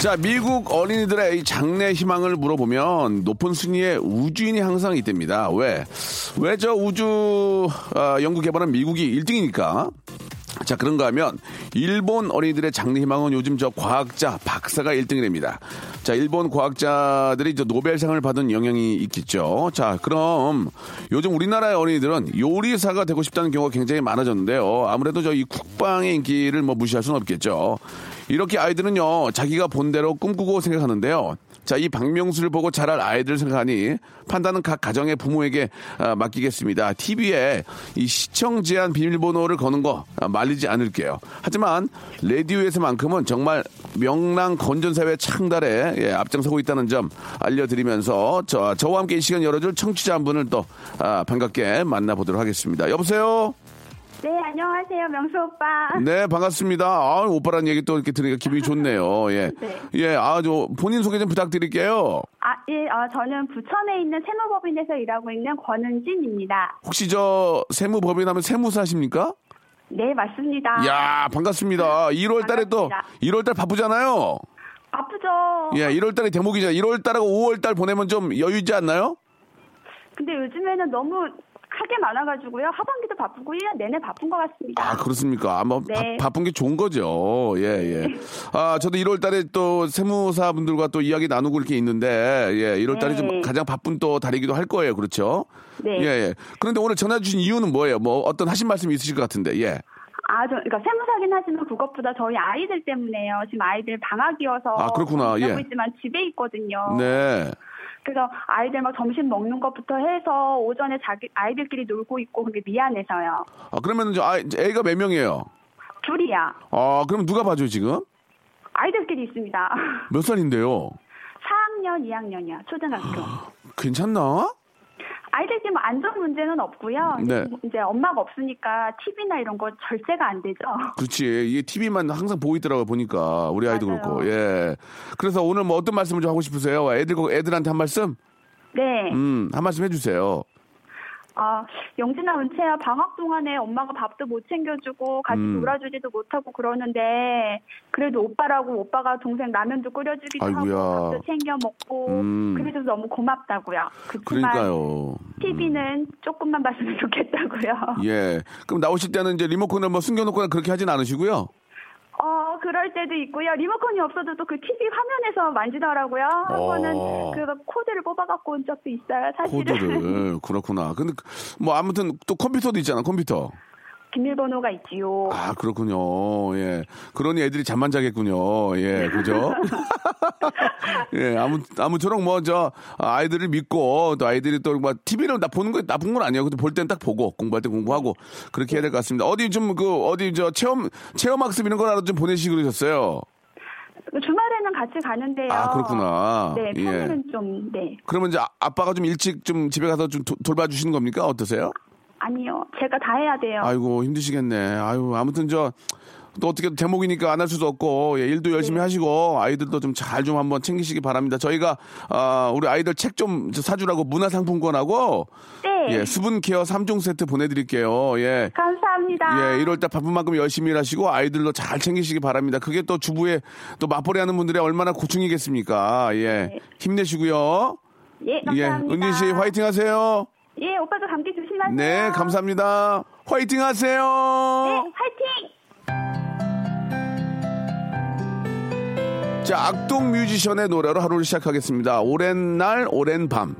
자, 미국 어린이들의 이 장래 희망을 물어보면 높은 순위의 우주인이 항상 있답니다. 왜? 왜 저 우주 어, 연구 개발은 미국이 1등이니까? 자, 그런가 하면 일본 어린이들의 장래 희망은 요즘 저 과학자, 박사가 1등이 됩니다. 자, 일본 과학자들이 저 노벨상을 받은 영향이 있겠죠. 자, 그럼 요즘 우리나라의 어린이들은 요리사가 되고 싶다는 경우가 굉장히 많아졌는데요. 아무래도 저 이 국방의 인기를 뭐 무시할 수는 없겠죠. 이렇게 아이들은요, 자기가 본 대로 꿈꾸고 생각하는데요. 자, 이 박명수를 보고 자랄 아이들 생각하니 판단은 각 가정의 부모에게 아, 맡기겠습니다. TV에 이 시청 제한 비밀번호를 거는 거 아, 말리지 않을게요. 하지만 라디오에서만큼은 정말 명랑 건전사회 창달에 예, 앞장서고 있다는 점 알려드리면서 저, 저와 함께 이 시간 열어줄 청취자 한 분을 또 아, 반갑게 만나보도록 하겠습니다. 여보세요? 네, 안녕하세요, 명수 오빠. 네, 반갑습니다. 아, 오빠란 얘기 또 이렇게 들으니까 기분이 좋네요. 예. 네. 예, 아, 저, 본인 소개 좀 부탁드릴게요. 아, 예, 어, 저는 부천에 있는 세무법인에서 일하고 있는 권은진입니다. 혹시 저, 세무법인 하면 세무사십니까? 네, 맞습니다. 야 반갑습니다. 1월 달에 또, 반갑습니다. 1월 달 바쁘잖아요. 아프죠? 예, 1월 달이 대목이잖아요. 1월 달하고 5월 달 보내면 좀 여유 있지 않나요? 근데 요즘에는 너무 하게 많아가지고요. 하반기도 바쁘고 1년 내내 바쁜 것 같습니다. 아, 그렇습니까? 아마 네. 바, 쁜게 좋은 거죠. 예, 예. 아, 저도 1월 달에 또 세무사 분들과 또 이야기 나누고 이렇게 있는데, 예, 1월 달이 좀 네. 가장 바쁜 또 달이기도 할 거예요. 그렇죠? 네. 예, 예. 그런데 오늘 전화 주신 이유는 뭐예요? 뭐 어떤 하신 말씀이 있으실 것 같은데, 예. 아, 저, 그러니까 세무사긴 하지만 그것보다 저희 아이들 때문에요. 지금 아이들 방학이어서. 아, 그렇구나. 예. 있지만 집에 있거든요. 네. 그래서 아이들 막 점심 먹는 것부터 해서 오전에 자기 아이들끼리 놀고 있고 그게 미안해서요. 아, 그러면 저 아이, 애가 몇 명이에요? 둘이야. 아, 그럼 누가 봐줘요, 지금? 아이들끼리 있습니다. 몇 살인데요? 4학년, 2학년이야. 초등학교. 괜찮나? 아이들 뭐 안전 문제는 없고요. 네. 이제 엄마가 없으니까 TV나 이런 거 절제가 안 되죠. 그렇지. 이게 TV만 항상 보고 있더라고요, 보니까. 우리 아이도 맞아요. 그렇고. 예. 그래서 오늘 뭐 어떤 말씀을 좀 하고 싶으세요? 애들, 애들한테 한 말씀? 네. 음, 한 말씀 해주세요. 아, 영진아, 은채야, 방학 동안에 엄마가 밥도 못 챙겨주고 같이 음. 놀아주지도 못하고 그러는데 그래도 오빠라고 오빠가 동생 라면도 끓여주기도 아이고야. 하고 밥도 챙겨 먹고 음. 그래서 너무 고맙다고요. 그러니까요. TV는 조금만 봤으면 좋겠다고요. 예. 그럼 나오실 때는 이제 리모컨을 뭐 숨겨놓거나 그렇게 하진 않으시고요. 어, 그럴 때도 있고요. 리모컨이 없어도 또 그 TV 화면에서 만지더라고요. 한 어. 번은 그 코드를 뽑아갖고 온 적도 있어요, 사실은. 코드를. 그렇구나. 근데 그- 뭐 아무튼 또 컴퓨터도 있잖아, 컴퓨터. 비밀번호가 있지요. 아, 그렇군요. 예. 그러니 애들이 잠만 자겠군요. 예, 그죠? 예, 아무, 아무쪼록 뭐, 저, 아이들을 믿고, 또 아이들이 또, 뭐, TV를 나 보는 거 나쁜 건 아니에요. 근데 볼 땐 딱 보고, 공부할 때 공부하고, 그렇게 해야 될 것 같습니다. 어디 좀, 그, 어디, 저, 체험, 체험 학습 이런 거라도 좀 보내시고 그러셨어요. 주말에는 같이 가는데요. 아, 그렇구나. 네, 예. 평일은 좀, 네. 그러면 이제 아- 아빠가 좀 일찍 좀 집에 가서 좀 도- 돌봐주시는 겁니까? 어떠세요? 아니요. 제가 다 해야 돼요. 아이고, 힘드시겠네. 아유, 아무튼 저, 또 어떻게 제목이니까 안 할 수도 없고, 예, 일도 열심히 네. 하시고, 아이들도 좀잘좀 한번 챙기시기 바랍니다. 저희가, 아, 우리 아이들 책 좀 사주라고 문화상품권하고, 네. 예, 수분 케어 3종 세트 보내드릴게요. 예. 감사합니다. 예, 1월달 바쁜 만큼 열심히 일하시고 아이들도 잘 챙기시기 바랍니다. 그게 또 주부의 또 맞벌이 하는 분들의 얼마나 고충이겠습니까? 예. 힘내시고요. 예, 예. 감사합니다. 은진 씨 화이팅 하세요. 예, 오빠도 감기 조심하세요. 네, 감사합니다. 화이팅 하세요. 네, 화이팅! 자, 악동 뮤지션의 노래로 하루를 시작하겠습니다. 오랜 날, 오랜 밤.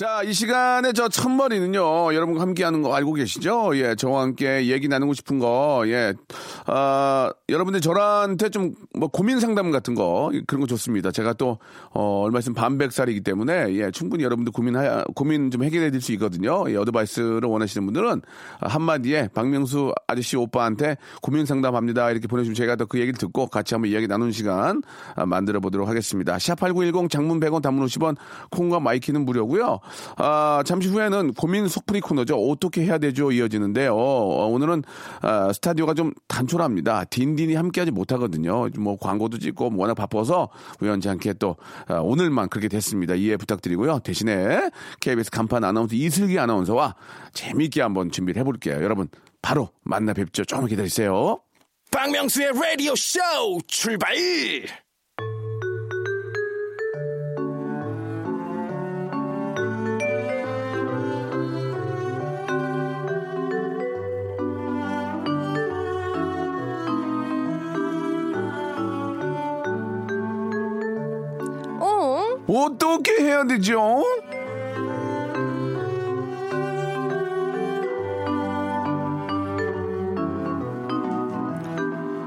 to 자, 이 시간에 저 첫머리는요, 여러분과 함께 하는 거 알고 계시죠? 예, 저와 함께 얘기 나누고 싶은 거, 예, 아, 여러분들 저한테 좀 뭐 고민 상담 같은 거, 그런 거 좋습니다. 제가 또, 어, 얼마 있으면 반백살이기 때문에, 예, 충분히 여러분들 고민, 하 고민 좀 해결해 드릴 수 있거든요. 예, 어드바이스를 원하시는 분들은 한마디에 박명수 아저씨 오빠한테 고민 상담합니다. 이렇게 보내주시면 제가 또 그 얘기를 듣고 같이 한번 이야기 나누는 시간 아, 만들어 보도록 하겠습니다. 샵8910 장문 100원 단문 50원 콩과 my K는 무료고요. 아, 잠시 후에는 고민 속풀이 코너죠. 어떻게 해야 되죠? 이어지는데요. 어, 오늘은 아, 스튜디오가 좀 단촐합니다. 딘딘이 함께하지 못하거든요. 뭐 광고도 찍고 뭐 워낙 바빠서 우연치 않게 또 아, 오늘만 그렇게 됐습니다. 이해 부탁드리고요. 대신에 KBS 간판 아나운서 이슬기 아나운서와 재미있게 한번 준비를 해볼게요. 여러분 바로 만나 뵙죠. 조금 기다리세요. 박명수의 라디오 쇼 출발! 어? 어떻게 해야 되죠?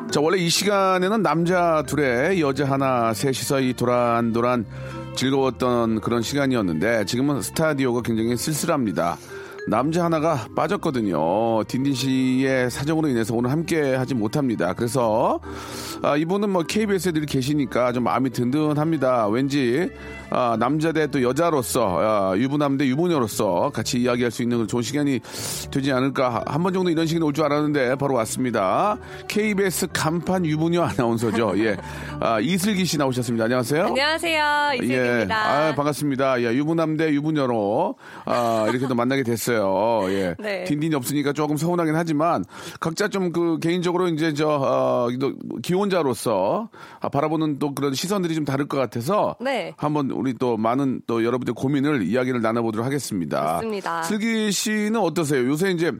자, 원래 이 시간에는 남자 둘에 여자 하나 셋이서 이 도란도란 즐거웠던 그런 시간이었는데 지금은 스타디오가 굉장히 쓸쓸합니다. 남자 하나가 빠졌거든요. 딘딘 씨의 사정으로 인해서 오늘 함께 하지 못합니다. 그래서 아, 이분은 뭐 KBS에 늘 계시니까 좀 마음이 든든합니다. 왠지 아, 남자 대 또 여자로서 아, 유부남 대 유부녀로서 같이 이야기할 수 있는 좋은 시간이 되지 않을까. 한 번 정도 이런 시간이 올 줄 알았는데 바로 왔습니다. KBS 간판 유부녀 아나운서죠. 예, 아, 이슬기 씨 나오셨습니다. 안녕하세요. 안녕하세요. 예, 이슬기입니다. 아, 반갑습니다. 예, 유부남 대 유부녀로 아, 이렇게 또 만나게 됐어요. 예, 네. 딘딘이 없으니까 조금 서운하긴 하지만 각자 좀 그 개인적으로 이제 저 어, 또 기혼자로서 아, 바라보는 또 그런 시선들이 좀 다를 것 같아서 네. 한번 우리 또 많은 또 여러분들 고민을 이야기를 나눠보도록 하겠습니다. 좋습니다. 슬기 씨는 어떠세요? 요새 이제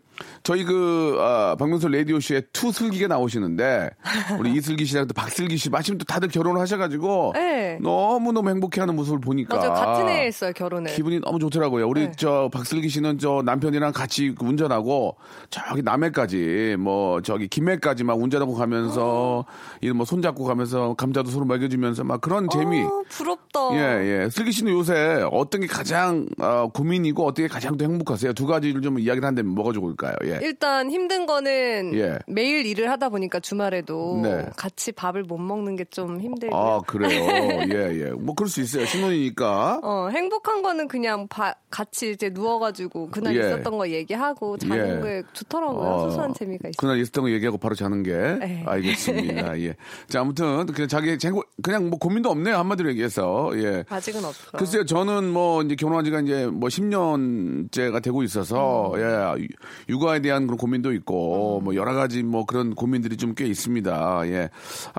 저희 그 아, 박명수 라디오 쇼에 two 슬기가 나오시는데 우리 이슬기 씨랑 또 박슬기 씨 마침 또 다들 결혼을 하셔가지고 네. 너무 너무 행복해하는 모습을 보니까 맞아요. 같은 해에 했어요, 결혼을. 기분이 너무 좋더라고요. 우리 네. 저 박슬기 씨는 저 남편이랑 같이 그 운전하고 저기 남해까지 뭐 저기 김해까지 막 운전하고 가면서 이런 뭐 손잡고 가면서 감자도 서로 먹여주면서 막 그런 재미. 어, 부럽다. 예, 예. 슬기 씨는 요새 어떤 게 가장 어, 고민이고 어떤 게 가장 또 행복하세요? 두 가지를 좀 이야기를 한다면 뭐가 좋을까요? 예. 일단 힘든 거는 예. 매일 일을 하다 보니까 주말에도 네. 같이 밥을 못 먹는 게 좀 힘들고 아, 그래요. 예, 예. 뭐 그럴 수 있어요. 신혼이니까. 어, 행복한 거는 그냥 바- 같이 이제 누워가지고 그날 예. 있었던 거 얘기하고 자는 예. 게 좋더라고요. 어, 소소한 재미가 있어요. 그날 있었던 거 얘기하고 바로 자는 게 네. 알겠습니다. 예. 자 아무튼 그냥 자기 행복 그냥 뭐 고민도 없네요 한마디로 얘기해서 예. 아직은 없어. 글쎄요, 저는 뭐 이제 결혼한 지가 이제 뭐 10년째가 되고 있어서 음. 예 유- 육아에 대한 그런 고민도 있고 뭐 여러 가지 뭐 그런 고민들이 좀 꽤 있습니다. 예.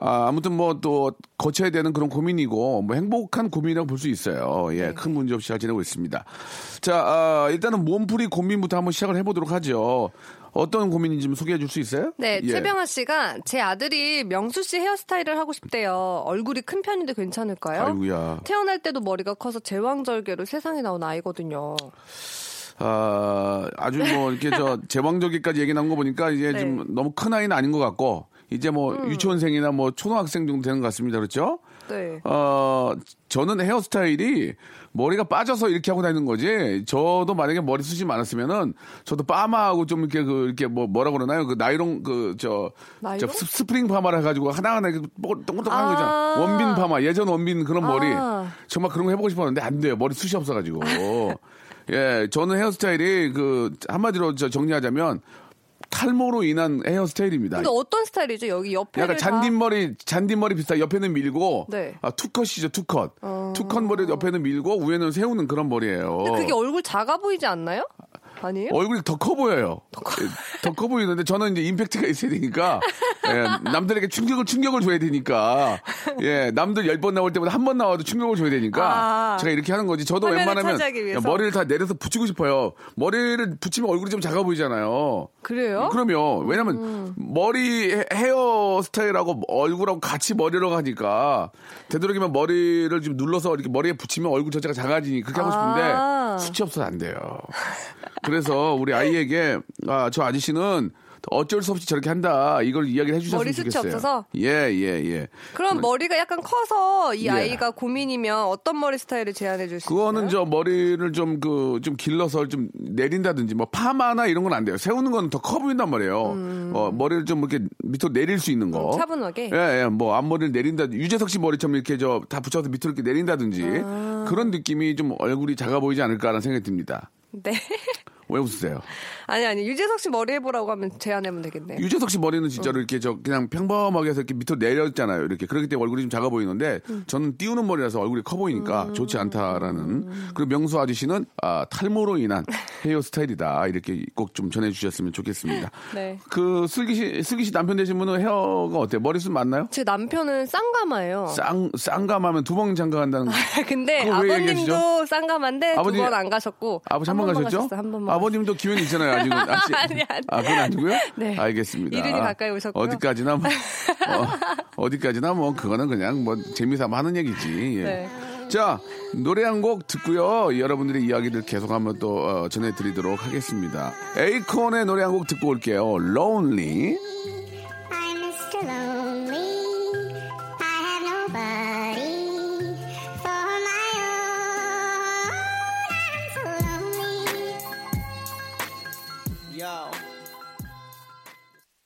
아, 아무튼 뭐 또 거쳐야 되는 그런 고민이고 뭐 행복한 고민이라고 볼 수 있어요. 예, 네. 큰 문제 없이 잘 지내고 있습니다. 자, 아, 일단은 몸풀이 고민부터 한번 시작을 해보도록 하죠. 어떤 고민인지 좀 소개해 줄 수 있어요? 네, 예. 최병아 씨가 제 아들이 명수 씨 헤어스타일을 하고 싶대요. 얼굴이 큰 편인데 괜찮을까요? 아이고야. 태어날 때도 머리가 커서 제왕절개로 세상에 나온 아이거든요. 아, 아주 뭐 이렇게 저 제왕적이까지 얘기 나온 거 보니까 이제 네. 좀 너무 큰 아이는 아닌 것 같고 이제 뭐 유치원생이나 뭐 초등학생 정도 되는 것 같습니다. 그렇죠? 네. 어, 저는 헤어스타일이 머리가 빠져서 이렇게 하고 다니는 거지. 저도 만약에 머리 숱이 많았으면은 저도 파마하고 좀 이렇게 그 이렇게 뭐 뭐라 그러나요? 그 나이롱 그 저? 스- 스프링 파마를 해가지고 하나하나 이렇게 동글동글한 아. 거죠. 원빈 파마 예전 원빈 그런 머리 아. 정말 그런 거 해보고 싶었는데 안 돼요. 머리 숱이 없어가지고. 예, 저는 헤어스타일이 그 한마디로 저 정리하자면 탈모로 인한 헤어스타일입니다. 근데 어떤 스타일이죠? 여기 옆에를 약간 다- 잔디머리, 잔디머리 비슷하 옆에는 밀고, 네. 아, two cut이죠, two cut. 어. two cut 머리 옆에는 밀고, 위에는 세우는 그런 머리예요. 근데 그게 얼굴 작아 보이지 않나요? 아니에요? 얼굴이 더 커 보여요. 더 커 보이는데 저는 이제 임팩트가 있어야 되니까 예, 남들에게 충격을 충격을 줘야 되니까 예, 남들 열 번 나올 때보다 한 번 나와도 충격을 줘야 되니까 아. 제가 이렇게 하는 거지. 저도 웬만하면? 머리를 다 내려서 붙이고 싶어요. 머리를 붙이면 얼굴이 좀 작아 보이잖아요. 그래요? 그러면 왜냐면 음. 머리 헤- 헤어 스타일하고 얼굴하고 같이 머리로 가니까 되도록이면 머리를 좀 눌러서 이렇게 머리에 붙이면 얼굴 자체가 작아지니 그렇게 하고 싶은데 아. 수치 없어서 안 돼요. 그래서 우리 아이에게 아, 저 아저씨는 어쩔 수 없이 저렇게 한다. 이걸 이야기를 해주셨으면 머리 좋겠어요. 없어서? 예, 예, 예. 그럼 머리가 약간 커서 이 예. 아이가 고민이면 어떤 머리 스타일을 제안해 있어요? 그거는 저 머리를 좀 그 좀 길러서 좀 내린다든지 뭐 파마나 이런 건 안 돼요. 세우는 건 더 커 보인단 말이에요. 어, 머리를 좀 이렇게 밑으로 내릴 수 있는 거. 음, 차분하게? 예, 예. 뭐 앞머리를 내린다. 유재석 씨 머리처럼 이렇게 저 다 붙여서 밑으로 이렇게 내린다든지 아. 그런 느낌이 좀 얼굴이 작아 보이지 않을까라는 생각이 듭니다. 네. 왜 웃으세요? 아니 아니 유재석 씨 머리 해보라고 하면 제안하면 되겠네. 유재석 씨 머리는 어. 진짜로 이렇게 저 그냥 평범하게 해서 이렇게 밑으로 내렸잖아요. 이렇게 그렇기 때문에 얼굴이 좀 작아 보이는데 음. 저는 띄우는 머리라서 얼굴이 커 보이니까 좋지 않다라는 그리고 명수 아저씨는 아, 탈모로 인한 헤어 스타일이다 이렇게 꼭 좀 전해주셨으면 좋겠습니다. 네. 그 슬기 씨 슬기 씨 남편 되신 분은 헤어가 어때요? 머리숱 많나요? 제 남편은 쌍가마예요. 쌍 쌍감하면 두 번 장가 간다는 거. 근데 아버님도? 쌍가마인데 아버님- 두번 안 가셨고 아버지 한 번 가셨죠? 한 번만 아버님도 기운이 있잖아요. 아직은 아직. 아니, 아니. 아, 그건 아니고요? 네. 알겠습니다. 이른이 가까이 오셨고요. 어디까지나 뭐, 어, 디까지나뭐 그거는 그냥 뭐 재미삼아 하는 얘기지. 예. 네. 자 노래 한 곡 듣고요. 여러분들의 이야기들 계속 한번 또 어, 전해드리도록 하겠습니다. 에이콘의 노래 한 곡 듣고 올게요. Lonely.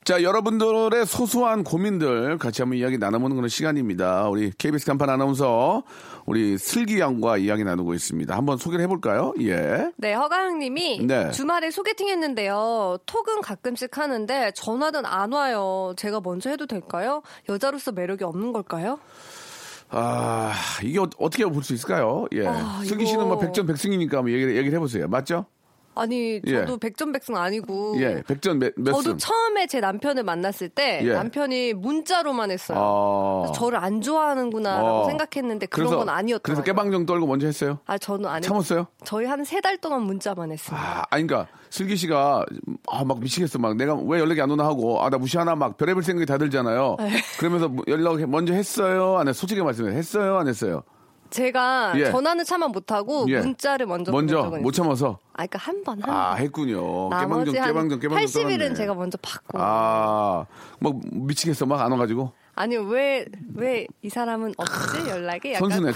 자, 여러분들의 소소한 고민들 같이 한번 이야기 나눠보는 그런 시간입니다. 우리 KBS 간판 아나운서, 우리 슬기 양과 이야기 나누고 있습니다. 한번 소개를 해볼까요? 예. 네, 허가영 님이 네. 주말에 소개팅 했는데요. 톡은 가끔씩 하는데 전화는 안 와요. 제가 먼저 해도 될까요? 여자로서 매력이 없는 걸까요? 아, 이게 어, 떻게 볼 수 있을까요? 예. 아, 슬기 씨는 뭐 백전백승이니까 한번 얘기를, 얘기를 해보세요. 맞죠? 아니, 예. 저도 백전백승 아니고. 예. 백전 몇, 몇 저도 승? 처음에 제 남편을 만났을 때 예. 남편이 문자로만 했어요. 아. 그래서 저를 안 좋아하는구나라고 어. 생각했는데 그런 건 아니었더라고요. 그래서 깨방정 떨고 먼저 했어요? 아, 저는 안 했어요. 참았어요? 저희 한 세 달 동안 문자만 했습니다. 아, 아니, 그니까, 슬기 씨가, 아, 막 미치겠어. 막, 내가 왜 연락이 안 오나 하고, 아, 나 무시하나 막, 별의별 생각이 다 들잖아요. 네. 그러면서 뭐 연락 먼저 했어요? 안 했어요? 솔직히 말씀해. 했어요? 안 했어요? 제가 예. 전화는 차마 못하고 예. 문자를 먼저 먼저, 못. 참아서. 아, 그러니까 한 번, 한 아, 번. 했군요. 나머지 깨방정, 한 깨방정, 깨방정. 80일은 떠났네. 제가 먼저 받고. 아, 막, 미치겠어. 막 안 와가지고. 아니 왜왜 이 사람은 없지 연락이 약간 선수네.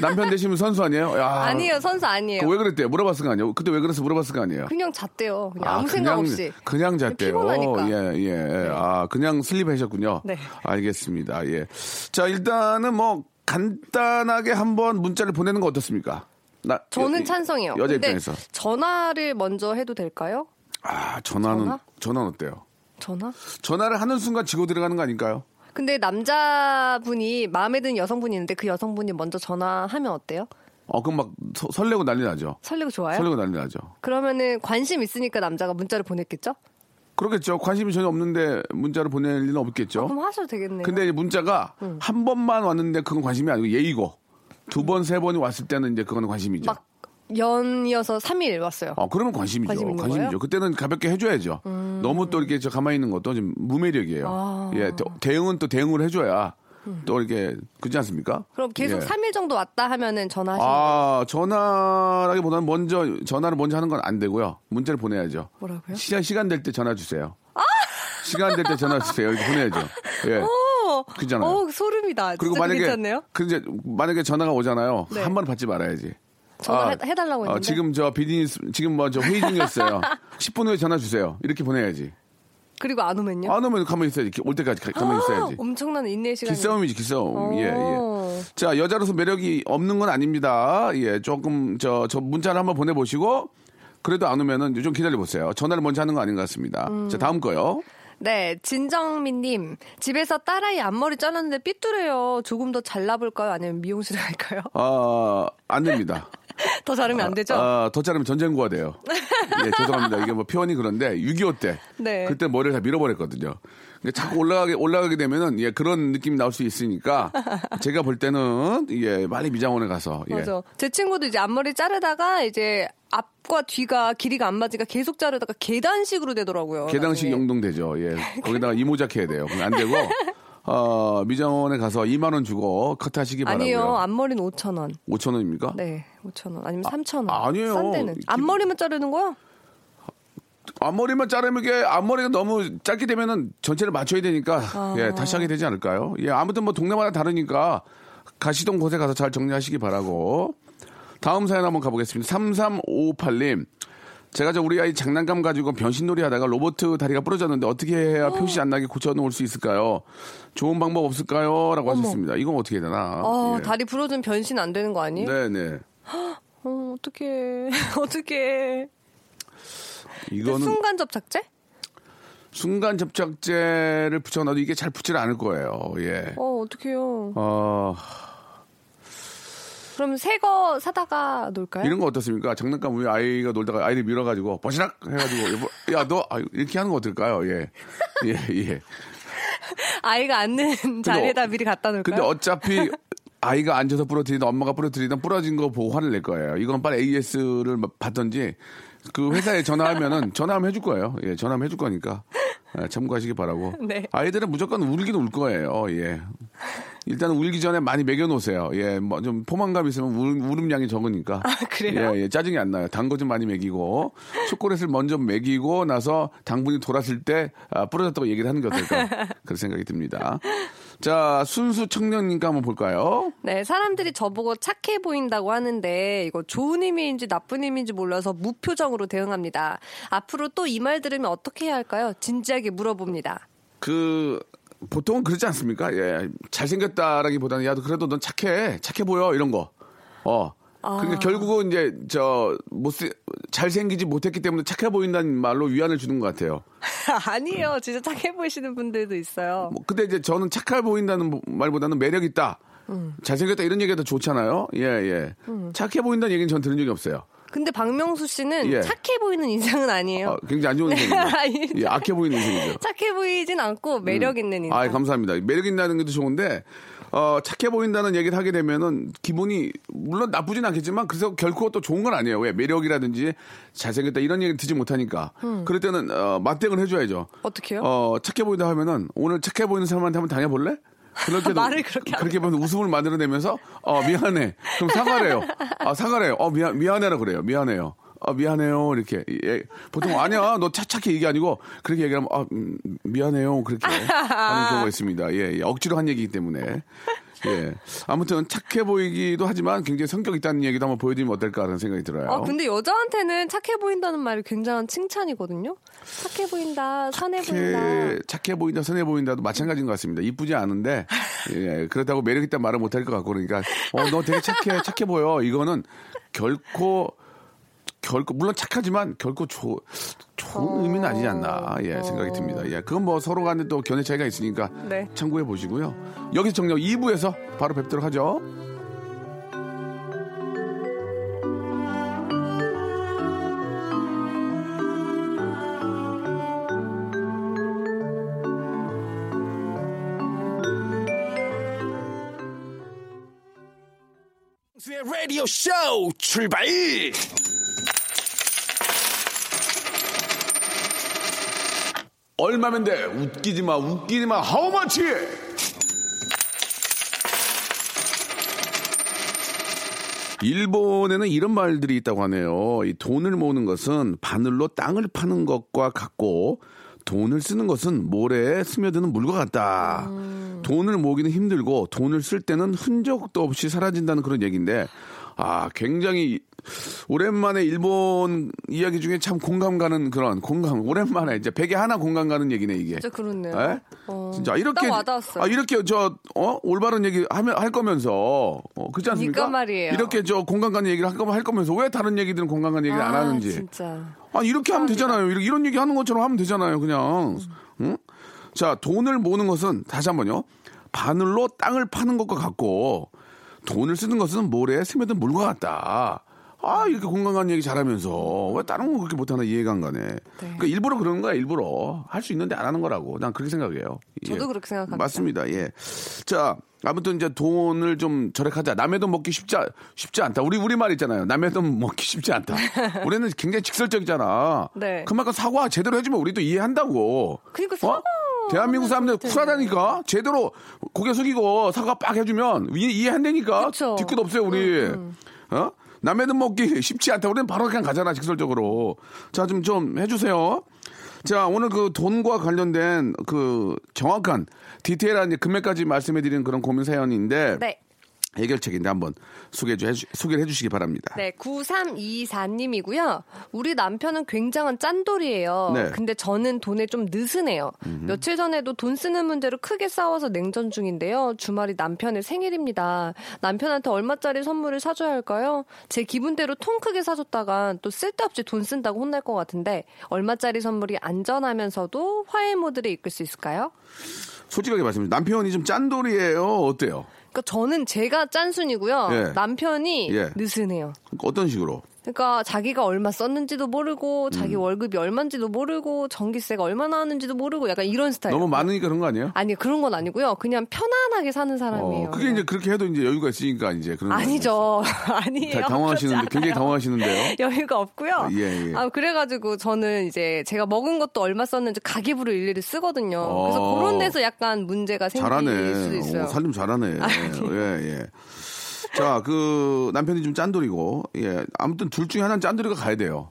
남편 되시면 선수 아니에요? 야. 아니에요 선수 아니에요. 그왜 그랬대요? 물어봤을 거 아니에요? 그때 왜 그래서 물어봤을 거 아니에요? 그냥 잤대요. 그냥 아, 아무 생각 없이. 그냥 잤대요. 피곤하니까. 예, 예. 아, 그냥 슬립하셨군요. 네. 알겠습니다. 예. 자, 일단은 뭐 간단하게 한번 문자를 보내는 거 어떻습니까? 나 저는 여- 찬성이요. 여자 입장에서. 전화를 먼저 해도 될까요? 아, 전화는 전화? 전화는 어때요? 전화? 전화를 하는 순간 지고 들어가는 거 아닐까요? 근데 남자분이 마음에 드는 여성분이 있는데 그 여성분이 먼저 전화하면 어때요? 어, 그럼 막 서- 설레고 난리 나죠. 설레고 좋아요? 설레고 난리 나죠. 그러면은 관심 있으니까 남자가 문자를 보냈겠죠? 그렇겠죠. 관심이 전혀 없는데 문자를 보낼 리는 없겠죠. 그럼 하셔도 되겠네요. 근데 문자가 한 번만 왔는데 그건 관심이 아니고 예의고 두 번, 세 번이 왔을 때는 이제 그거는 관심이죠. 막 연이어서 3일 왔어요. 어, 그러면 관심이죠. 관심 관심이죠. 음. 그때는 가볍게 해줘야죠. 너무 또 이렇게 저 가만히 있는 것도 좀 무매력이에요. 아. 예, 대- 대응은 또 대응을 해줘야 또 이렇게 그렇지 않습니까? 그럼 계속 예. 3일 정도 왔다 하면은 전화하시는 거예요? 아, 전화라기보다는 먼저 전화를 먼저 하는 건 안 되고요. 문자를 보내야죠. 뭐라고요? 시간 시간 될 때 전화 주세요. 시간 될 때 전화 주세요. 이렇게 보내야죠. 예. 어, 그잖아요. 어, 소름이다. 그리고 만약에 괜찮네요. 그 이제 만약에 전화가 오잖아요. 네. 한번 받지 말아야지. 전화 해- 해달라고 했는데. 지금 저 비디니 지금 뭐 저 회의 중이었어요. 10분 후에 전화 주세요. 이렇게 보내야지. 그리고 안 오면요? 안 오면 가만히 있어야지. 올 때까지 가, 만히 있어야지. 엄청난 인내 시간. 기싸움이지 기싸움. 예, 어. 예. 자, 여자로서 매력이 없는 건 아닙니다. 예, 조금 저, 저 문자를 한번 보내보시고 그래도 안 오면은 좀 기다려보세요. 전화를 먼저 하는 거 아닌 것 같습니다. 음. 자, 다음 거요. 네, 진정민님. 집에서 딸아이 앞머리 잘랐는데 삐뚤어요. 조금 더 잘라볼까요? 아니면 미용실에 갈까요? 어, 안 됩니다. 더 자르면 안 되죠? 아, 더 자르면 전쟁고가 돼요. 예, 죄송합니다. 이게 뭐 표현이 그런데 6.25 때. 네. 그때 머리를 다 밀어버렸거든요. 근데 자꾸 올라가게, 올라가게 되면은, 예, 그런 느낌이 나올 수 있으니까, 제가 볼 때는, 예, 빨리 미장원에 가서, 예. 맞아. 제 친구도 이제 앞머리 자르다가 이제 앞과 뒤가 길이가 안 맞으니까 계속 자르다가 계단식으로 되더라고요. 계단식 나중에. 영동되죠. 예. 거기다가 이모작 해야 돼요. 그럼 안 되고, 어, 미장원에 가서 2만 원 주고 커트 하시기 아니요. 바라고요 앞머리는 5천 원. 5천 원입니까? 네, 5천 원. 아니면 3천 원. 아니에요. 싼 데는. 기- 앞머리만 자르는 거야? 앞머리만 자르면 이게 앞머리가 너무 짧게 되면은 전체를 맞춰야 되니까 아. 예 다시 하게 되지 않을까요? 예 아무튼 뭐 동네마다 다르니까 가시던 곳에 가서 잘 정리하시기 바라고 다음 사연 한번 가보겠습니다. 3358님 제가 저 우리 아이 장난감 가지고 변신놀이 하다가 로봇 다리가 부러졌는데 어떻게 해야 표시 안 나게 고쳐놓을 수 있을까요? 좋은 방법 없을까요? 라고 하셨습니다. 이건 어떻게 해야 되나? 어, 예. 다리 부러지면 변신 안 되는 거 아니에요? 네네. 어, 어떡해. 어떡해. 이거는 순간 접착제? 순간 접착제를 붙여놔도 이게 잘 붙질 않을 거예요. 예. 어, 어떡해요. 어, 그럼 새 거 사다가 놀까요? 이런 거 어떻습니까? 장난감 우리 아이가 놀다가 아이를 밀어가지고 버시락 해가지고 여보, 야너 이렇게 하는 거 어떨까요? 예, 예, 예. 아이가 앉는 자리에다 미리 갖다 놓을까요? 근데 어차피 아이가 앉아서 부러뜨리든 엄마가 부러뜨리든 부러진 거 보고 화를 낼 거예요. 이건 빨리 AS를 받던지 그 회사에 전화하면은 전화하면 해줄 거예요. 예, 전화하면 해줄 거니까 예, 참고하시기 바라고. 네. 아이들은 무조건 울긴 울 거예요. 예. 일단 울기 전에 많이 먹여놓으세요. 예, 뭐 좀 포만감 있으면 울, 울음량이 적으니까. 아, 그래요? 예, 예, 짜증이 안 나요. 단 거 좀 많이 먹이고 초콜릿을 먼저 먹이고 나서 당분이 돌았을 때 아, 부러졌다고 얘기를 하는 게 어떨까 그런 생각이 듭니다. 자, 순수 청년님과 한번 볼까요? 네, 사람들이 저보고 착해 보인다고 하는데 이거 좋은 의미인지 나쁜 의미인지 몰라서 무표정으로 대응합니다. 앞으로 또 이 말 들으면 어떻게 해야 할까요? 진지하게 물어봅니다. 그 보통은 그렇지 않습니까? 예, 잘생겼다라기보다는 야, 너 그래도 넌 착해, 착해 보여 이런 거. 어. 그러니까 결국은 이제 저 못세 잘생기지 못했기 때문에 착해 보인다는 말로 위안을 주는 것 같아요. 아니에요. 진짜 착해 보이시는 분들도 있어요. 뭐 근데 이제 저는 착해 보인다는 말보다는 매력 있다. 잘생겼다 이런 얘기가 더 좋잖아요. 예, 예. 착해 보인다는 얘기는 전 들은 적이 없어요. 근데 박명수 씨는 예. 착해 보이는 인상은 아니에요. 어, 굉장히 안 좋은. 아니, 예, 악해 보이는 인생이죠. 착해 보이진 않고 매력 있는 인상. 아, 감사합니다. 매력 있다는 것도 좋은데 어, 착해 보인다는 얘기를 하게 되면은 기분이 물론 나쁘진 않겠지만 그래서 결코 또 좋은 건 아니에요. 왜 매력이라든지 잘생겼다 이런 얘기를 듣지 못하니까 그럴 때는 어, 맞대응을 해줘야죠. 어떻게요? 어, 착해 보인다 하면은 오늘 착해 보이는 사람한테 한번 다녀볼래? 그렇게 말을 그렇게 그렇게 보면 웃음을 만들어내면서 어 미안해. 그럼 사과래요. 아 사과래요. 어 미안 미안해라 그래요. 미안해요. 아 미안해요. 이렇게. 예, 보통 아니야. 너 차차게 얘기 아니고 그렇게 얘기하면 아 음, 미안해요. 그렇게 하는 경우가 있습니다. 예, 예. 억지로 한 얘기이기 때문에 예 아무튼 착해 보이기도 하지만 굉장히 성격 있다는 얘기도 한번 보여드리면 어떨까라는 생각이 들어요 아, 근데 여자한테는 착해 보인다는 말이 굉장한 칭찬이거든요. 착해 보인다, 선해 보인다. 착해, 착해 보인다, 선해 보인다도 마찬가지인 것 같습니다. 이쁘지 않은데, 예, 그렇다고 매력 있다 말을 못할 것 같고, 그러니까, 어, 너 되게 착해, 착해 보여. 이거는 결코, 결코, 물론 착하지만 결코 조, 좋은 의미는 아니지 않나, 예, 생각이 듭니다. 예, 그건 뭐 서로 간에 또 견해 차이가 있으니까 네. 참고해 보시고요. 여기서 정리하고 2부에서 바로 뵙도록 하죠. 수의 라디오 쇼 출발! 얼마면 돼? 웃기지 마, 웃기지 마. How much? 일본에는 이런 말들이 있다고 하네요. 이 돈을 모으는 것은 바늘로 땅을 파는 것과 같고 돈을 쓰는 것은 모래에 스며드는 물과 같다. 돈을 모으기는 힘들고 돈을 쓸 때는 흔적도 없이 사라진다는 그런 얘기인데 아 굉장히 오랜만에 일본 이야기 중에 참 공감 가는 그런 공감 오랜만에 이제 베개 하나 공감 가는 얘기네 이게. 진짜 그렇네요. 예? 어, 진짜 이렇게. 아 이렇게 저 어? 올바른 얘기 하면 할 거면서 어, 그렇지 않습니까? 그러니까 말이에요. 이렇게 저 공감 가는 얘기를 할 거면 할 거면서 왜 다른 얘기들은 공감 가는 얘기를 안 아, 하는지. 진짜. 아 이렇게 하면 되잖아요. 이런, 이런 얘기 하는 것처럼 하면 되잖아요. 그냥. 응? 자 돈을 모으는 것은 다시 한번요. 바늘로 땅을 파는 것과 같고 돈을 쓰는 것은 모래에 스며든 물과 같다. 아 이렇게 공감간 얘기 잘하면서 왜 다른 거 그렇게 못하나 이해가 안 가네. 그러니까 일부러 그러는 거야 일부러 할 수 있는데 안 하는 거라고 난 그렇게 생각해요. 저도 그렇게 생각합니다. 맞습니다. 예. 자 아무튼 이제 돈을 좀 절약하자. 남의 돈 먹기 쉽지 않- 쉽지 않다. 우리 우리 말 있잖아요. 남의 돈 먹기 쉽지 않다. 우리는 굉장히 직설적이잖아. 네. 그만큼 사과 제대로 해주면 우리도 이해한다고. 그러니까 어? 사과 대한민국 사람들 하면 쿨하다니까? 제대로 고개 숙이고 사과 빡 해주면 이해. 음, 뒤끝 없어요 우리. 어? 남의 돈 먹기 쉽지 않다. 우리는 바로 그냥 가잖아 직설적으로. 자좀좀 해주세요. 자 오늘 그 돈과 관련된 그 정확한 디테일한 금액까지 말씀해드리는 그런 고민 사연인데 네. 해결책인데 한번 소개 좀 해주, 소개를 해주시기 바랍니다 네, 9324님이고요. 우리 남편은 굉장한 짠돌이에요. 네. 근데 저는 돈에 좀 느슨해요. 며칠 전에도 돈 쓰는 문제로 크게 싸워서 냉전 중인데요. 주말이 남편의 생일입니다. 남편한테 얼마짜리 선물을 사줘야 할까요? 제 기분대로 통 크게 사줬다가 또 쓸데없이 돈 쓴다고 혼날 것 같은데 얼마짜리 선물이 안전하면서도 화해 모드를 이끌 수 있을까요? 솔직하게 말씀드리면 남편이 좀 짠돌이에요 어때요 저는 제가 짠순이고요. 예. 남편이 예. 느슨해요. 어떤 식으로 그러니까 자기가 얼마 썼는지도 모르고 자기 음. 월급이 얼마인지도 모르고 전기세가 얼마 나왔는지도 모르고 약간 이런 스타일. 너무 많으니까 그런 거 아니에요? 아니 그런 건 아니고요. 그냥 편안하게 사는 사람이에요. 어, 그게 이제 그렇게 해도 이제 여유가 있으니까 이제 그런 거 아니죠. 아니에요. 다 당황하시는데 굉장히. 당황하시는데요. 여유가 없고요. 예, 예. 아 그래가지고 저는 이제 제가 먹은 것도 얼마 썼는지 가계부를 일일이 쓰거든요. 그래서 어. 그런 데서 약간 문제가 생길 잘하네. 수도 있어요. 오, 살림 잘하네. 예, 예. 자, 그 남편이 좀 짠돌이고, 예. 아무튼 둘 중에 하나는 짠돌이가 가야 돼요.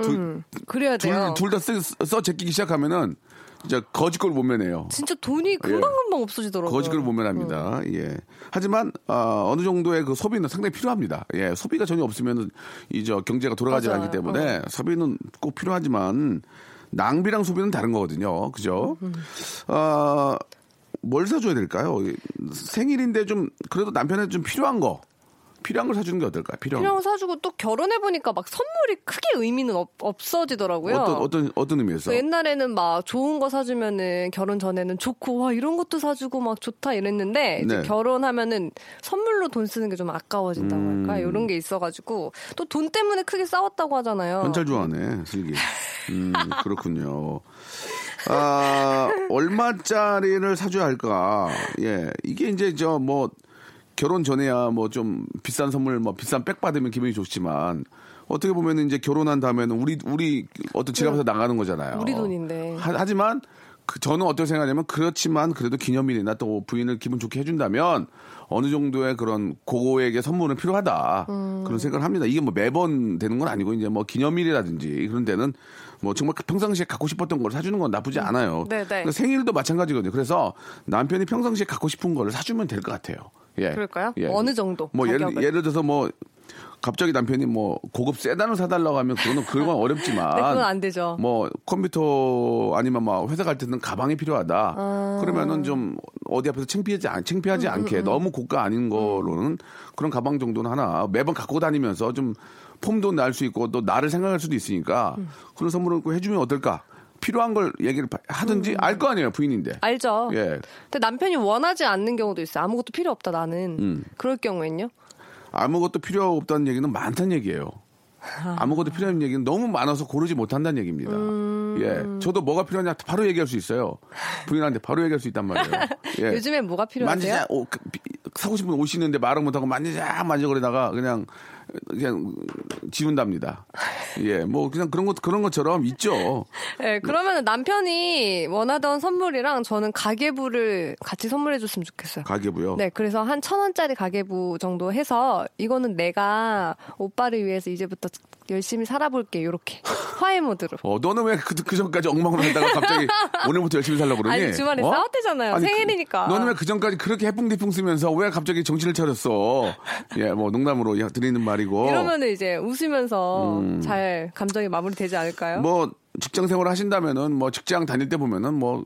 둘, 그래야 돼요. 둘, 둘다 써 제끼기 시작하면은 진짜 거짓걸 못 면해요. 진짜 돈이 금방금방 없어지더라고요. 예. 거짓걸 못 면합니다. 예. 하지만 아, 어느 정도의 그 소비는 상당히 필요합니다. 예. 소비가 전혀 없으면 이저 경제가 돌아가지 맞아요. 않기 때문에 소비는 꼭 필요하지만 낭비랑 소비는 다른 거거든요. 그죠? 음, 아, 뭘 사줘야 될까요? 생일인데 좀 그래도 남편한테 좀 필요한 거 필요한 걸 사주는 게 어떨까요? 필요한, 필요한 거. 거 사주고 또 결혼해 보니까 막 선물이 크게 의미는 없, 없어지더라고요. 어떤 어떤 어떤 의미에서? 그 옛날에는 막 좋은 거 사주면은 결혼 전에는 좋고 와 이런 것도 사주고 막 좋다 이랬는데 이제 네. 결혼하면은 선물로 돈 쓰는 게 좀 아까워진다고 음. 할까 이런 게 있어가지고 또 돈 때문에 크게 싸웠다고 하잖아요. 현찰 좋아하네, 슬기. 음, 그렇군요. 아, 얼마짜리를 사줘야 할까? 예. 이게 이제 저 뭐, 결혼 전에야 뭐 좀 비싼 선물, 뭐 비싼 백 받으면 기분이 좋지만, 어떻게 보면 이제 결혼한 다음에는 우리, 우리 어떤 지갑에서 나가는 거잖아요. 네. 우리 돈인데. 하, 하지만, 그 저는 어떻게 생각하냐면, 그렇지만 그래도 기념일이나 또 부인을 기분 좋게 해준다면, 어느 정도의 그런 고고에게 선물은 필요하다. 음. 그런 생각을 합니다. 이게 뭐 매번 되는 건 아니고, 이제 뭐 기념일이라든지 그런 데는 뭐 정말 평상시에 갖고 싶었던 걸 사주는 건 나쁘지 않아요. 네, 네. 그러니까 생일도 마찬가지거든요. 그래서 남편이 평상시에 갖고 싶은 걸 사주면 될 것 같아요. 예. 그럴까요? 어느 정도 뭐 예를? 예를 들어서 뭐 갑자기 남편이 뭐 고급 세단을 사달라고 하면 그거는 그건 어렵지만 네, 그건 안 되죠. 뭐 컴퓨터 아니면 막 회사 갈 때는 가방이 필요하다. 아. 그러면은 좀 어디 앞에서 창피하지 않, 음, 창피하지 않게 너무 고가 아닌 거로는 그런 가방 정도는 하나 매번 갖고 다니면서 좀 폼도 날 수 있고 또 나를 생각할 수도 있으니까 음. 그런 선물을 꼭 해주면 어떨까? 필요한 걸 얘기를 하든지 알거 아니에요 부인인데. 알죠. 예. 근데 남편이 원하지 않는 경우도 있어 요. 아무것도 필요 없다 나는. 음. 그럴 경우엔요. 아무것도 필요 없다는 얘기는 많다는 얘기예요. 아무것도 필요한 얘기는 너무 많아서 고르지 못한다는 얘기입니다. 음. 예. 저도 뭐가 필요하냐 바로 얘기할 수 있어요. 부인한테 바로 얘기할 수 있단 말이에요. 예. 요즘엔 뭐가 필요하세요? 만지작 옷, 그, 비- 사고 싶은 옷이 있는데 말을 못하고 만지작 만지거리다가 그냥 그냥 지운답니다. 예, 뭐 그냥 그런 것 그런 것처럼 있죠. 네, 그러면 남편이 원하던 선물이랑 저는 가계부를 같이 선물해 줬으면 좋겠어요. 가계부요. 네, 그래서 한 천 원짜리 가계부 정도 해서 이거는 내가 오빠를 위해서 이제부터 열심히 살아볼게 요렇게 화해 모드로. 어, 너는 왜 그, 그 전까지 엉망으로 살다가 갑자기 오늘부터 열심히 살려고 그러니? 아니, 주말에 어? 싸웠대잖아요. 아니, 그- 생일이니까. 너는 왜 그 전까지 그렇게 해풍대풍 쓰면서 왜 갑자기 정신을 차렸어? 예, 뭐 농담으로 드리는 말이고. 이러면은 이제 웃으면서 음. 잘 감정이 마무리되지 않을까요? 뭐 직장 생활 하신다면은 뭐 직장 다닐 때 보면은 뭐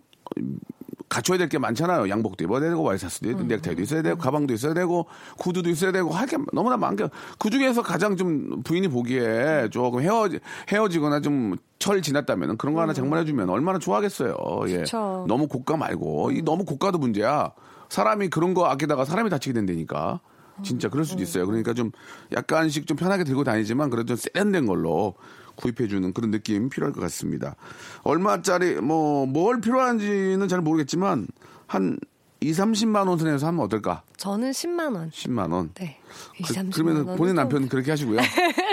갖춰야 될 게 많잖아요. 양복도 입어야 되고 와이셔츠도 있고 넥타이도 있어야 되고 가방도 있어야 되고 구두도 있어야 되고 할 게 너무나 많게 그 중에서 가장 좀 부인이 보기에 조금 헤어지 헤어지거나 좀 철 지났다면 그런 거 하나 장만해주면 얼마나 좋아하겠어요. 예. 그쵸. 너무 고가 말고 이 너무 고가도 문제야. 사람이 그런 거 아끼다가 사람이 다치게 된다니까. 진짜 그럴 수도 있어요. 그러니까 좀 약간씩 좀 편하게 들고 다니지만 그래도 좀 세련된 걸로 구입해주는 그런 느낌 필요할 것 같습니다. 얼마짜리 뭐 뭘 필요한지는 잘 모르겠지만 한 2, 30만 원 선에서 하면 어떨까? 저는 10만 원. 10만 원. 네. 그, 30만 그 러면 원은 본인 좀- 남편 그렇게 하시고요.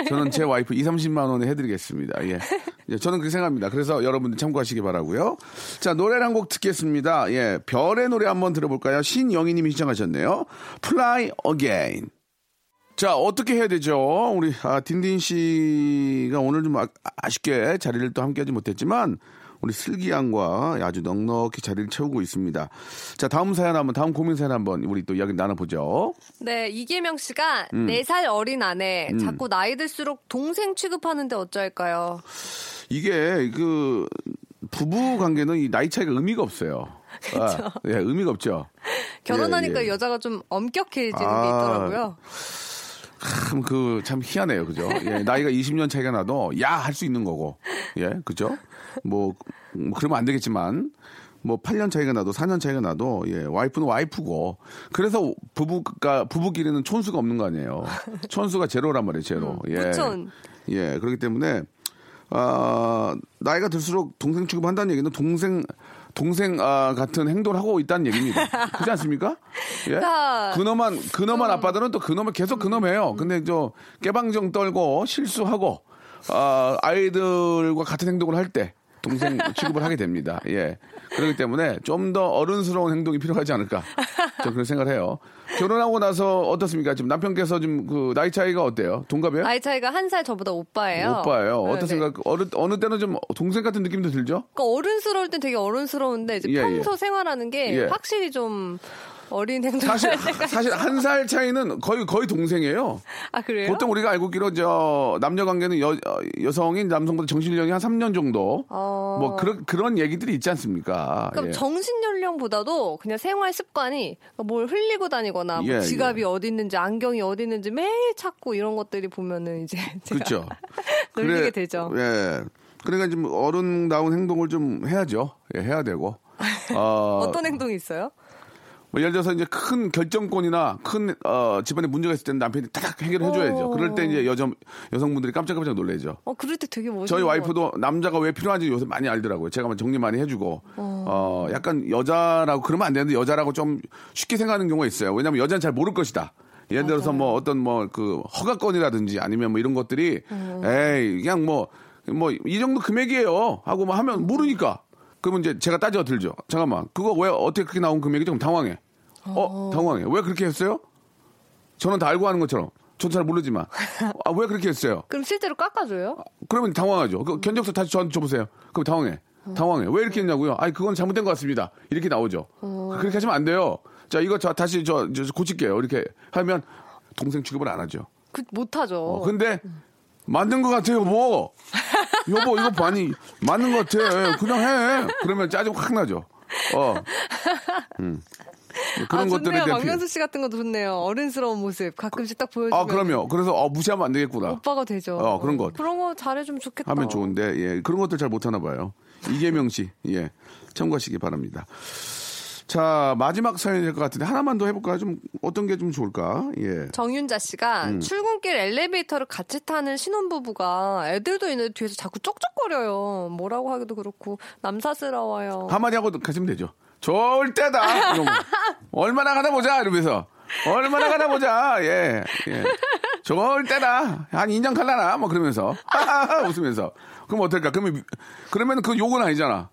저는 제 와이프 2, 30만 원에 해드리겠습니다. 예. 예, 저는 그렇게 생각합니다. 그래서 여러분들 참고하시기 바라고요. 자, 노래 한곡 듣겠습니다. 예, 별의 노래 한번 들어볼까요? 신영희 님이 신청하셨네요. Fly Again. 자, 어떻게 해야 되죠? 우리 아, 딘딘 씨가 오늘 좀 아, 아쉽게 자리를 또 함께하지 못했지만 우리 슬기양과 아주 넉넉히 자리를 채우고 있습니다. 자, 다음 사연 한번, 다음 고민 사연 한번 우리 또 이야기 나눠보죠. 네, 이계명 씨가 음. 네 4살 어린 아내 자꾸 나이 들수록 동생 취급하는데 어쩔까요? 이게 그 부부 관계는 이 나이 차이가 의미가 없어요. 아, 예, 의미가 없죠. 결혼하니까 예, 예. 여자가 좀 엄격해지는 게 아. 있더라고요. 참 그 참 희한해요, 그죠? 예, 나이가 20년 차이가 나도 야 할 수 있는 거고, 예, 그죠? 뭐, 뭐 그러면 안 되겠지만. 뭐 8년 차이가 나도 4년 차이가 나도 예 와이프는 와이프고 그래서 부부가 부부끼리는 촌수가 없는 거 아니에요 촌수가 제로란 말이에요 제로 예 무촌. 예 그렇기 때문에 아 나이가 들수록 동생 취급한다는 얘기는 동생 동생 아, 같은 행동을 하고 있다는 얘기입니다. 그렇지 않습니까? 예? 자, 그놈만 그놈만 아빠들은 또 그놈을 계속 그놈해요. 근데 저 깨방정 떨고 실수하고 아, 아이들과 같은 행동을 할 때 동생 취급을 하게 됩니다. 예. 그렇기 때문에 좀 더 어른스러운 행동이 필요하지 않을까. 저 그런 생각을 해요. 결혼하고 나서 어떻습니까? 지금 남편께서 좀그 나이 차이가 어때요? 동갑이에요? 나이 차이가 한 살 저보다 오빠예요. 오빠예요. 네, 어떻습니까? 어느, 어느 때는 좀 동생 같은 느낌도 들죠? 그러니까 어른스러울 땐 되게 어른스러운데 이제 예, 평소 예. 생활하는 게 예. 확실히 좀 어린 행동을 사실 사실 한 살 차이는 거의 거의 동생이에요. 아 그래요? 보통 우리가 알고 있기로 저 남녀 관계는 여, 어, 여성이 남성보다 정신 연령이 한 3년 정도 어. 뭐 그런 그런 얘기들이 있지 않습니까? 그럼 예. 정신 연령보다도 그냥 생활 습관이 뭘 흘리고 다니거나 뭐 예, 지갑이 어디 있는지 안경이 어디 있는지 매일 찾고 이런 것들이 보면은 이제 그렇죠. 놀리게 되죠. 예. 그러니까 좀 어른다운 행동을 좀 해야죠. 예, 해야 되고. 어, 어떤 행동이 있어요? 뭐 예를 들어서 이제 큰 결정권이나 큰 어, 집안에 문제가 있을 때는 남편이 딱 해결을 해줘야죠. 오. 그럴 때 이제 여자 여성분들이 깜짝깜짝 놀래죠. 어 그럴 때 되게 멋있는 저희 것 와이프도 남자가 왜 필요한지 요새 많이 알더라고요. 제가 막 정리 많이 해주고, 어, 약간 여자라고 그러면 안 되는데 여자라고 좀 쉽게 생각하는 경우가 있어요. 왜냐면 여자는 잘 모를 것이다. 예를 들어서 뭐 어떤 뭐 그 허가권이라든지 아니면 뭐 이런 것들이 에이 그냥 뭐 뭐 이 정도 금액이에요 하고 뭐 하면 모르니까 그러면 이제 제가 따져 들죠. 잠깐만 그거 왜 어떻게 그렇게 나온 금액이 좀 당황해. 어 당황해. 왜 그렇게 했어요? 저는 다 알고 하는 것처럼 저도 잘 모르지만 아 왜 그렇게 했어요? 그럼 실제로 깎아줘요? 그러면 당황하죠. 그 견적서 다시 저한테 줘보세요. 그럼 당황해. 당황해. 왜 이렇게 했냐고요? 아니, 그건 잘못된 것 같습니다. 이렇게 나오죠. 그렇게 하시면 안 돼요. 자, 이거 저 다시 저, 저 고칠게요. 이렇게 하면 동생 취급을 안 하죠. 그 못하죠. 어, 근데 맞는 것 같아요, 뭐. 여보, 이거 많이 맞는 것 같아. 그냥 해. 그러면 짜증 확 나죠. 어. 음. 그런 아, 것들에. 대한 피- 박명수 씨 같은 것도 좋네요. 어른스러운 모습 가끔씩 딱 보여주면 아, 그럼요. 그래서 어, 무시하면 안 되겠구나. 오빠가 되죠. 어, 그런 것. 그런 거 잘해주면 좋겠다. 하면 좋은데 예 그런 것들 잘 못하나 봐요 이계명 씨 예 참고하시기 바랍니다 자 마지막 사연이 될 것 같은데 하나만 더 해볼까요? 좀 어떤 게 좀 좋을까? 예. 정윤자 씨가 음. 출근길 엘리베이터를 같이 타는 신혼부부가 애들도 있는데 뒤에서 자꾸 쪽쪽거려요. 뭐라고 하기도 그렇고 남사스러워요. 한마디 하고 가시면 되죠. 거. 얼마나 가나 보자! 이러면서. 얼마나 가나 보자! 예 예. 때다! 한 2년 갈라나? 뭐 그러면서. 웃으면서. 그럼 어떨까? 그러면 그러면 그 욕은 아니잖아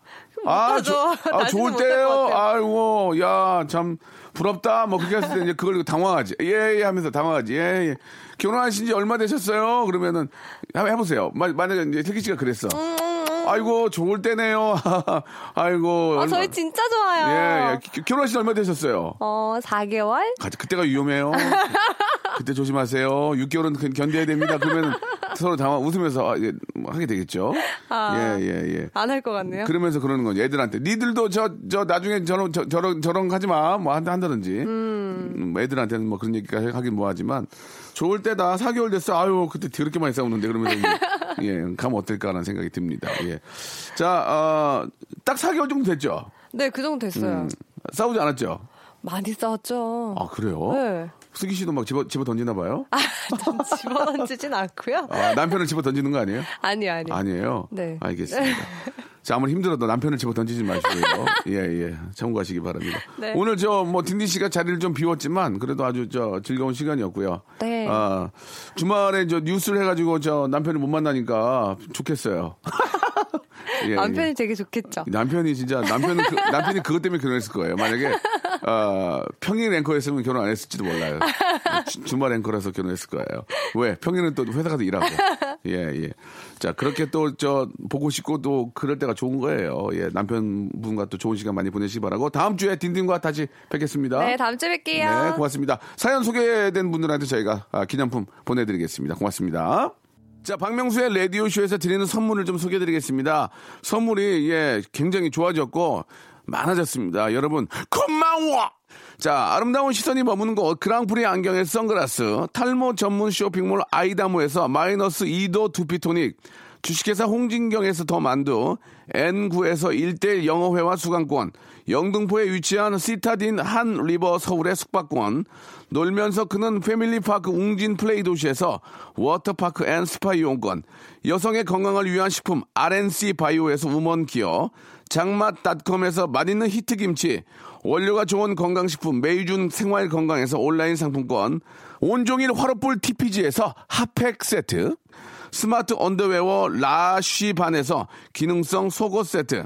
아. 조- 아 좋을 때요. 아이고 야 참 부럽다 뭐 그렇게 했을 때 이제 그걸 당황하지 예 예 하면서 당황하지 예 예 결혼하신 지 얼마 되셨어요 그러면은 한번 해보세요 마- 만약에 이제 슬기 씨가 그랬어 아이고 좋을 때네요 아이고 아, 저희 진짜 좋아요. 예, 예. 기- 결혼하신 지 얼마 되셨어요? 어, 4개월? 가- 그때가 위험해요. 그때 조심하세요. 6개월은 견- 견뎌야 됩니다. 그러면 서로 당황 웃으면서 아, 예, 뭐 하게 되겠죠. 아. 예, 예, 예. 안 할 것 같네요. 그러면서 그러는 거죠. 애들한테. 니들도 저, 저 나중에 저런, 저, 저런, 저런 하지 마. 뭐 한다, 한다든지. 음, 뭐 애들한테는 뭐 그런 얘기가 하긴 뭐 하지만 좋을 때다. 4개월 됐어. 아유, 그때 더럽게 많이 싸우는데. 그러면서 예, 가면 어떨까라는 생각이 듭니다. 예. 자, 어, 딱 4개월 정도 됐죠. 네, 그 정도 됐어요. 음, 싸우지 않았죠. 많이 싸웠죠. 아, 그래요? 네. 슬기 씨도 막 집어, 집어 던지나 봐요? 전 집어 던지진 않고요. 아, 남편을 집어 던지는 거 아니에요? 아니요, 아니요. 아니에요? 네. 알겠습니다. 자, 아무리 힘들어도 남편을 집어 던지지 마시고요. 예, 예. 참고하시기 바랍니다. 네. 오늘 저, 뭐, 딘딘 씨가 자리를 좀 비웠지만, 그래도 아주 저, 즐거운 시간이었고요. 네. 아, 주말에 저 뉴스를 해가지고 저 남편을 못 만나니까 좋겠어요. 예, 남편이 예. 되게 좋겠죠. 남편이 진짜 남편은 그, 남편이 그것 때문에 결혼했을 거예요. 만약에 어, 평일 앵커였으면 결혼 안 했을지도 몰라요. 주, 말 앵커라서 결혼했을 거예요. 왜? 평일은 또 회사 가서 일하고. 예, 예. 자, 그렇게 또 저 보고 싶고 또 그럴 때가 좋은 거예요. 예, 남편분과 또 좋은 시간 많이 보내시기 바라고 다음 주에 딘딘과 다시 뵙겠습니다. 네, 다음 주에 뵐게요. 네, 고맙습니다. 사연 소개된 분들한테 저희가 아, 기념품 보내드리겠습니다. 고맙습니다. 자, 박명수의 라디오쇼에서 드리는 선물을 좀 소개해 드리겠습니다. 선물이, 예, 굉장히 좋아졌고, 많아졌습니다. 여러분, 고마워! 자, 아름다운 시선이 머무는 곳, 그랑프리 안경의 선글라스, 탈모 전문 쇼핑몰 아이다모에서 마이너스 2도 두피토닉, 주식회사 홍진경에서 더 만두, N9에서 1대1 영어회화 수강권, 영등포에 위치한 시타딘 한 리버 서울의 숙박권, 놀면서 크는 패밀리파크 웅진 플레이 도시에서 워터파크 and 스파 이용권, 여성의 건강을 위한 식품 RNC 바이오에서 우먼 기어, 장맛닷컴에서 맛있는 히트김치, 원료가 좋은 건강식품 메이준 생활건강에서 온라인 상품권, 온종일 화로불 TPG에서 핫팩 세트, smart underwear 라쉬반에서 기능성 속옷 세트,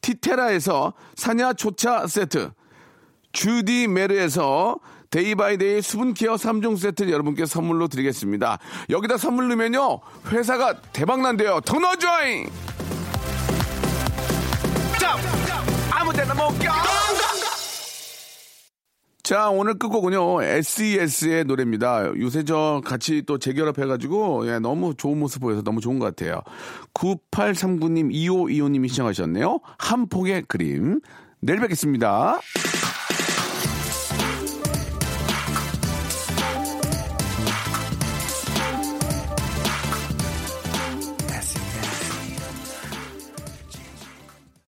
티테라에서 사냐 초차 세트, 주디 메르에서 day by day 수분care 3종 세트를 여러분께 선물로 드리겠습니다. 여기다 선물 넣으면요, 회사가 대박난대요. 더 넣어줘잉! 아무 데나 못 가! 자, 오늘 끝곡은요, SES의 노래입니다. 요새 저 같이 또 재결합해가지고, 예, 너무 좋은 모습 보여서 너무 좋은 것 같아요. 9839님, 2525님이 시청하셨네요. 한 폭의 그림. 내일 뵙겠습니다.